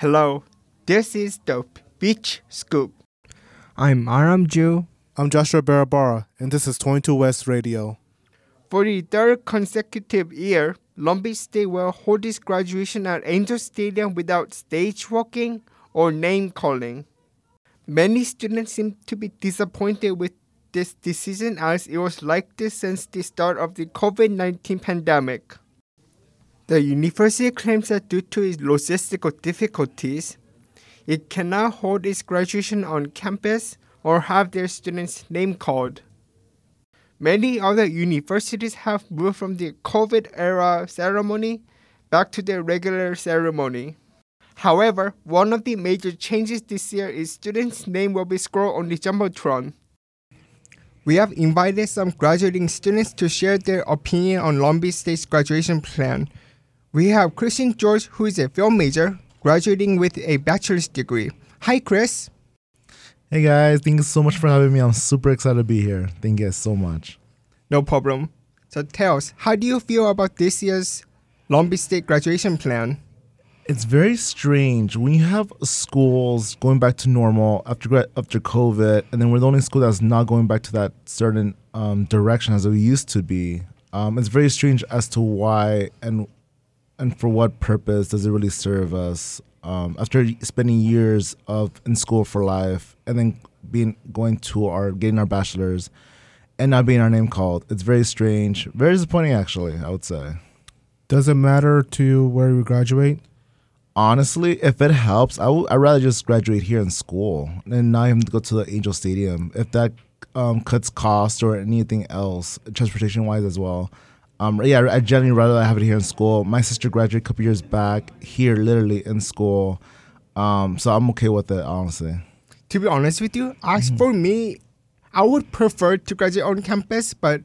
Hello, this is the Beach Scoop. I'm Aram Jew. I'm Joshua Barabara, and this is 22 West Radio. For the third consecutive year, Long Beach State will hold its graduation at Angel Stadium without stage walking or name calling. Many students seem to be disappointed with this decision as it was like this since the start of the COVID 19 pandemic. The university claims that due to its logistical difficulties, it cannot hold its graduation on campus or have their students' name called. Many other universities have moved from the COVID era ceremony back to their regular ceremony. However, one of the major changes this year is students' name will be scrolled on the Jumbotron. We have invited some graduating students to share their opinion on Long Beach State's graduation plan. We have Christian George, who is a film major, graduating with a bachelor's degree. Hi, Chris. Hey guys, thank you so much for having me. I'm super excited to be here. Thank you guys so much. No problem. So tell us, how do you feel about this year's Long Beach State graduation plan? It's very strange when you have schools going back to normal after after COVID, and then we're the only school that's not going back to that certain um, direction as we used to be. Um, it's very strange as to why and and for what purpose does it really serve us um, after spending years of in school for life and then being going to our getting our bachelors and not being our name called? It's very strange very disappointing actually i would say. Does it matter to you where you graduate? honestly if it helps i w- i'd I rather just graduate here in school and not even go to the angel stadium. If that um, cuts cost or anything else transportation wise as well um, yeah, I generally rather have it here in school. My sister graduated a couple years back here, literally in school. Um, so I'm okay with it, honestly. To be honest with you, as for me, I would prefer to graduate on campus, but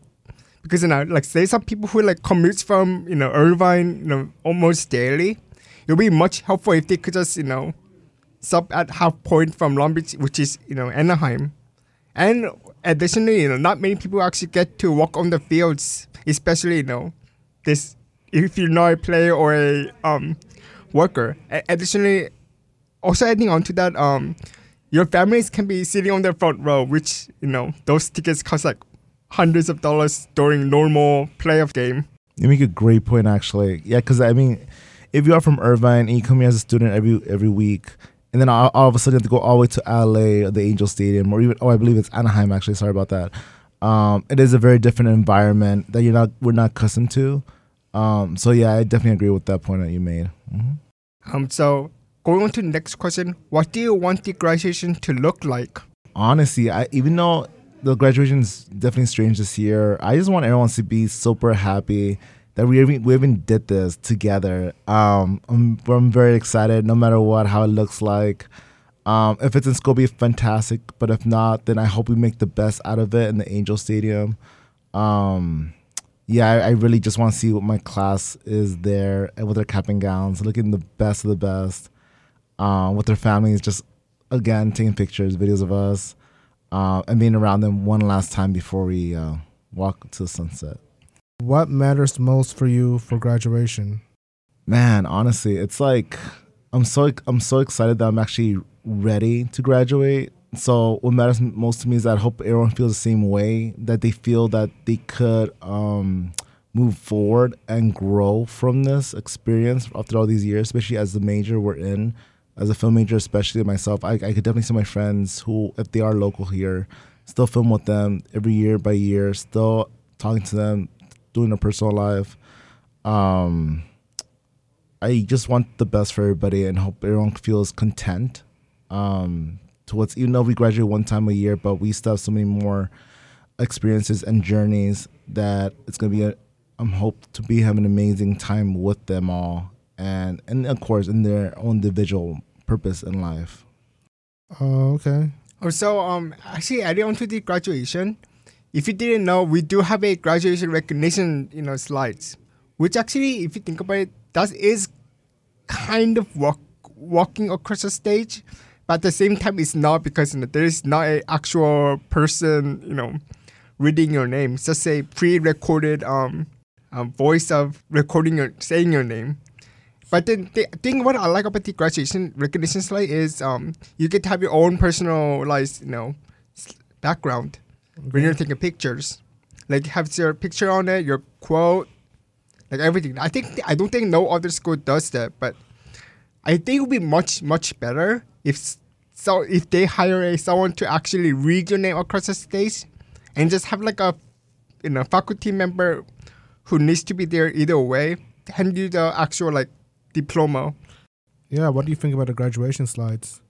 because you know, like there's some people who like commutes from you know Irvine, you know, almost daily. It would be much helpful if they could just you know stop at half point from Long Beach, which is you know Anaheim, and additionally, you know, not many people actually get to walk on the fields, especially you know this if you're not a player or a um worker. A- additionally, also adding on to that, um, your families can be sitting on the front row, which you know those tickets cost like hundreds of dollars during normal playoff game. You make a great point, actually. Yeah, because I mean, if you are from Irvine and you come here as a student every every week, and then all, all of a sudden you have to go all the way to LA, or the Angel Stadium, or even oh, I believe it's Anaheim. Actually, sorry about that. Um, it is a very different environment that you're not we're not accustomed to. Um, so yeah, I definitely agree with that point that you made. hmm Um, so going on to the next question, what do you want the graduation to look like? honestly, I even though the graduation is definitely strange this year, I just want everyone to be super happy that we even we even did this together. Um, I'm I'm very excited, no matter what, how it looks like. Um, if it's in school, be fantastic. But if not, then I hope we make the best out of it in the Angel Stadium. Um, yeah, I, I really just want to see what my class is there and with their cap and gowns, looking the best of the best. Um, with their families, just again taking pictures, videos of us, uh, and being around them one last time before we uh, walk to the sunset. What matters most for you for graduation? Man, honestly, it's like I'm so I'm so excited that I'm actually ready to graduate. So what matters most to me is that I hope everyone feels the same way that they feel that they could um, move forward and grow from this experience after all these years, especially as the major we're in, as a film major, especially myself. I, I could definitely see my friends who, if they are local here, still film with them every year by year, still talking to them, doing their personal life. Um, I just want the best for everybody and hope everyone feels content. Um, to what's even though we graduate one time a year, but we still have so many more experiences and journeys that it's gonna be a I'm hope to be having an amazing time with them all and and of course in their own individual purpose in life. Oh, okay. Also, um, actually adding on to the graduation, if you didn't know, we do have a graduation recognition, you know, slides, which actually, if you think about it, that is kind of walk, walking across the stage, but at the same time, it's not because you know, there is not an actual person, you know, reading your name. It's just a pre-recorded um, um voice of recording your saying your name. But then the thing what I like about the graduation recognition slide is um you get to have your own personalized you know background when you're taking pictures. Like have your picture on it, your quote, like everything. I think I don't think no other school does that, but I think it would be much much better if so if they hire a someone to actually read your name across the stage, and just have like a you know faculty member who needs to be there either way hand you the actual like diploma. Yeah, what do you think about the graduation slides?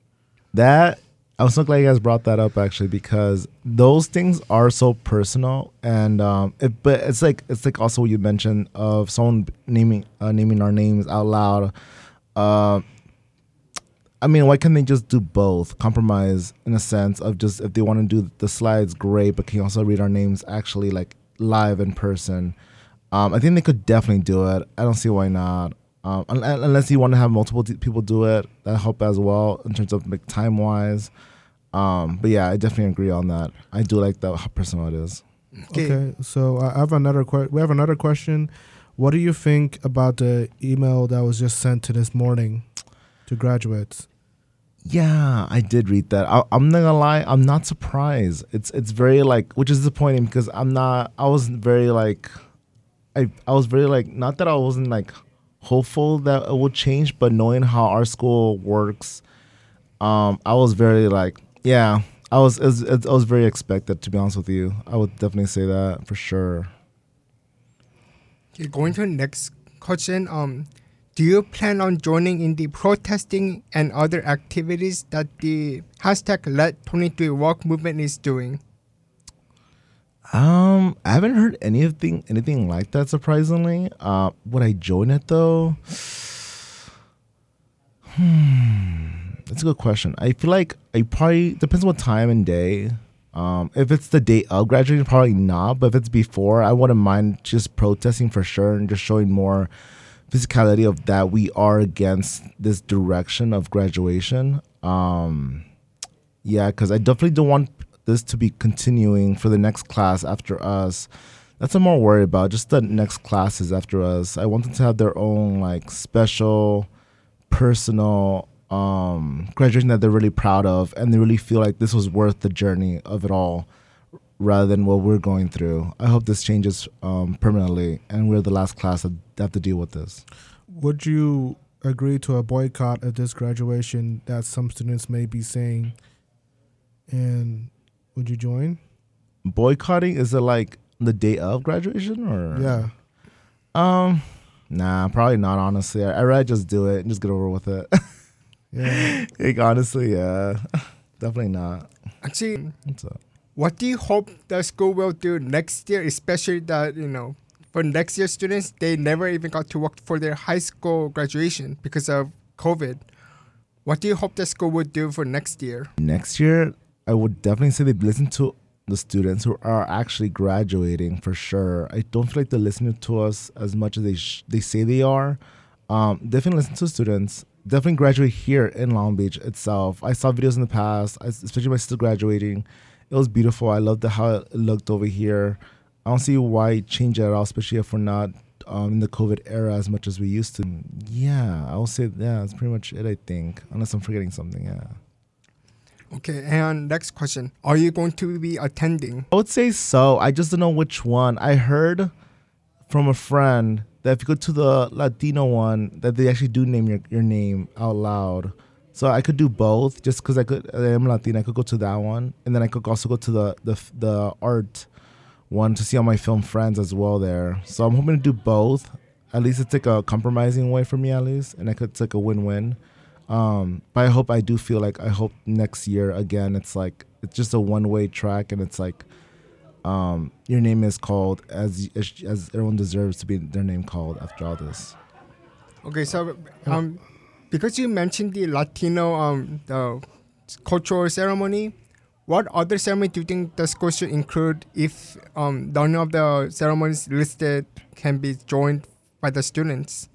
That I'm so glad you guys brought that up actually because those things are so personal and um it, but it's like it's like also what you mentioned of someone naming uh, naming our names out loud. Uh, I mean, why can't they just do both? Compromise in a sense of just if they want to do the slides, great, but can you also read our names actually like live in person? Um, I think they could definitely do it. I don't see why not. Um, un- un- unless you want to have multiple people do it, that help as well in terms of like time wise. Um, but yeah, I definitely agree on that. I do like that how personal it is. Okay. Okay, so I have another que- we have another question. What do you think about the email that was just sent to this morning to graduates? Yeah, I did read that. I, I'm not gonna lie, I'm not surprised. It's it's very like, which is disappointing because I'm not. I was very like, I I was very like, not that I wasn't like hopeful that it will change, but knowing how our school works, um, I was very like, yeah, I was it was, it, was very expected to be honest with you. I would definitely say that for sure. Okay, going to the next question. Um, do you plan on joining in the protesting and other activities that the hashtag Let 23 Walk movement is doing? Um, I haven't heard anything anything like that. Surprisingly, uh, would I join it though? Hmm, that's a good question. I feel like I probably depends on what time and day. Um, if it's the day of graduation, probably not. But if it's before, I wouldn't mind just protesting for sure and just showing more physicality of that we are against this direction of graduation. Um, yeah, because I definitely don't want this to be continuing for the next class after us. That's what I'm more worried about. Just the next classes after us. I want them to have their own like special, personal um, graduation that they're really proud of, and they really feel like this was worth the journey of it all, rather than what we're going through. I hope this changes um, permanently, and we're the last class that have to deal with this. Would you agree to a boycott at this graduation that some students may be saying? And would you join? Boycotting is it like the day of graduation or Yeah. Um, nah, probably not. Honestly, I, I'd rather just do it and just get over with it. Yeah. like honestly, yeah, definitely not. Actually, What's up? what do you hope the school will do next year, especially that, you know, for next year students, they never even got to work for their high school graduation because of COVID. What do you hope the school would do for next year? Next year, I would definitely say they listen to the students who are actually graduating for sure. I don't feel like they're listening to us as much as they sh- they say they are. Um, definitely listen to students. Definitely graduate here in Long Beach itself. I saw videos in the past, especially my sister graduating. It was beautiful. I loved the, how it looked over here. I don't see why change it at all, especially if we're not um, in the COVID era as much as we used to. Yeah, I will say yeah, that's pretty much it. I think, unless I'm forgetting something. Yeah. Okay, and next question. Are you going to be attending? I would say so. I just don't know which one. I heard from a friend that if you go to the Latino one, that they actually do name your, your name out loud. So I could do both, just because I could. I am Latina. I could go to that one, and then I could also go to the the the art one to see all my film friends as well there. So I'm hoping to do both. At least it's like a compromising way for me, at least, and I could it's like a win-win. Um, but I hope I do feel like I hope next year again. It's like it's just a one-way track, and it's like um, your name is called as as as everyone deserves to be their name called after all this. Okay, so um, because you mentioned the Latino um the cultural ceremony, what other ceremony do you think the school should include if um none of the ceremonies listed can be joined by the students?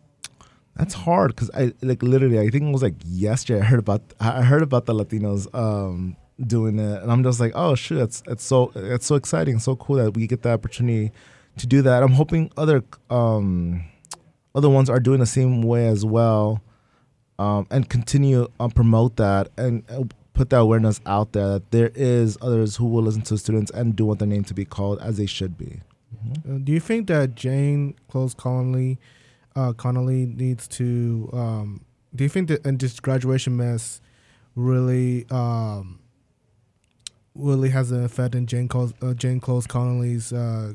That's hard because I like literally. I think it was like yesterday. I heard about I heard about the Latinos um, doing it, and I'm just like, oh shit, it's it's so it's so exciting, so cool that we get the opportunity to do that. I'm hoping other um, other ones are doing the same way as well, um, and continue um, promote that and uh, put that awareness out there that there is others who will listen to students and do want their name to be called as they should be. Uh, do you think that Jane Close Conoley, uh, Conoley needs to? Um, do you think that in this graduation mess really, um, really has an effect in Jane Close, uh, Jane Close Conoley's uh,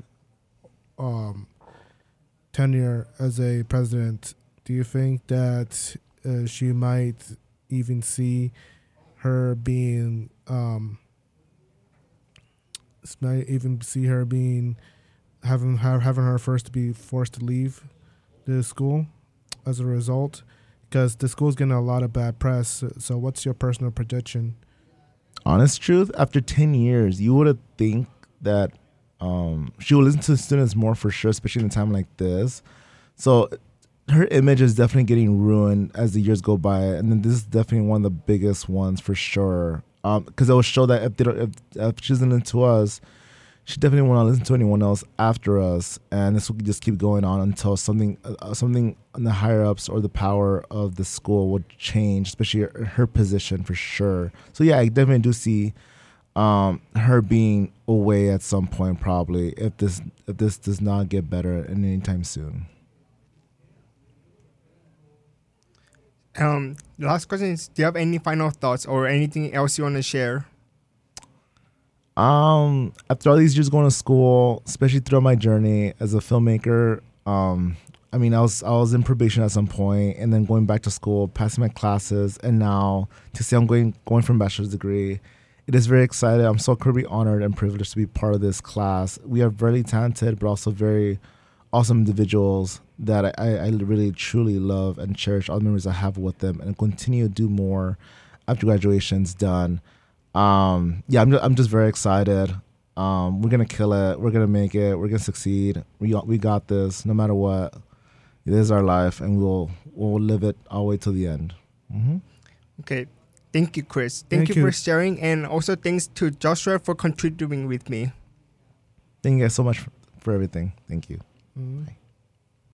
um, tenure as a president? Do you think that uh, she might even see her being, um, might even see her being having her, having her first to be forced to leave the school as a result because the school's getting a lot of bad press. So, what's your personal prediction? Honest truth, after 10 years, you would have think that um, she will listen to students more for sure, especially in a time like this. So her image is definitely getting ruined as the years go by, and then this is definitely one of the biggest ones for sure. Because um, it will show that if they don't, if, if she doesn't to us, she definitely won't listen to anyone else after us, and this will just keep going on until something uh, something in the higher ups or the power of the school will change, especially her, her position for sure. So yeah, I definitely do see um, her being away at some point, probably if this if this does not get better anytime soon. Um, last question is: Do you have any final thoughts or anything else you want to share? Um, after all these years going to school, especially throughout my journey as a filmmaker, um, I mean, I was I was in probation at some point, and then going back to school, passing my classes, and now to say I'm going going a bachelor's degree, it is very exciting. I'm so incredibly honored and privileged to be part of this class. We are very talented, but also very awesome individuals that I, I really truly love and cherish all the memories I have with them, and continue to do more after graduation's done um, yeah, I'm just, I'm just very excited. Um, we're gonna kill it. We're gonna make it. We're gonna succeed. We we got this. No matter what, it is our life, and we'll we'll live it all the way to the end. Mm-hmm. Okay, thank you, Chris. Thank, thank you, you, for sharing, and also thanks to Joshua for contributing with me. Thank you guys so much for, for everything. Thank you. Mm-hmm.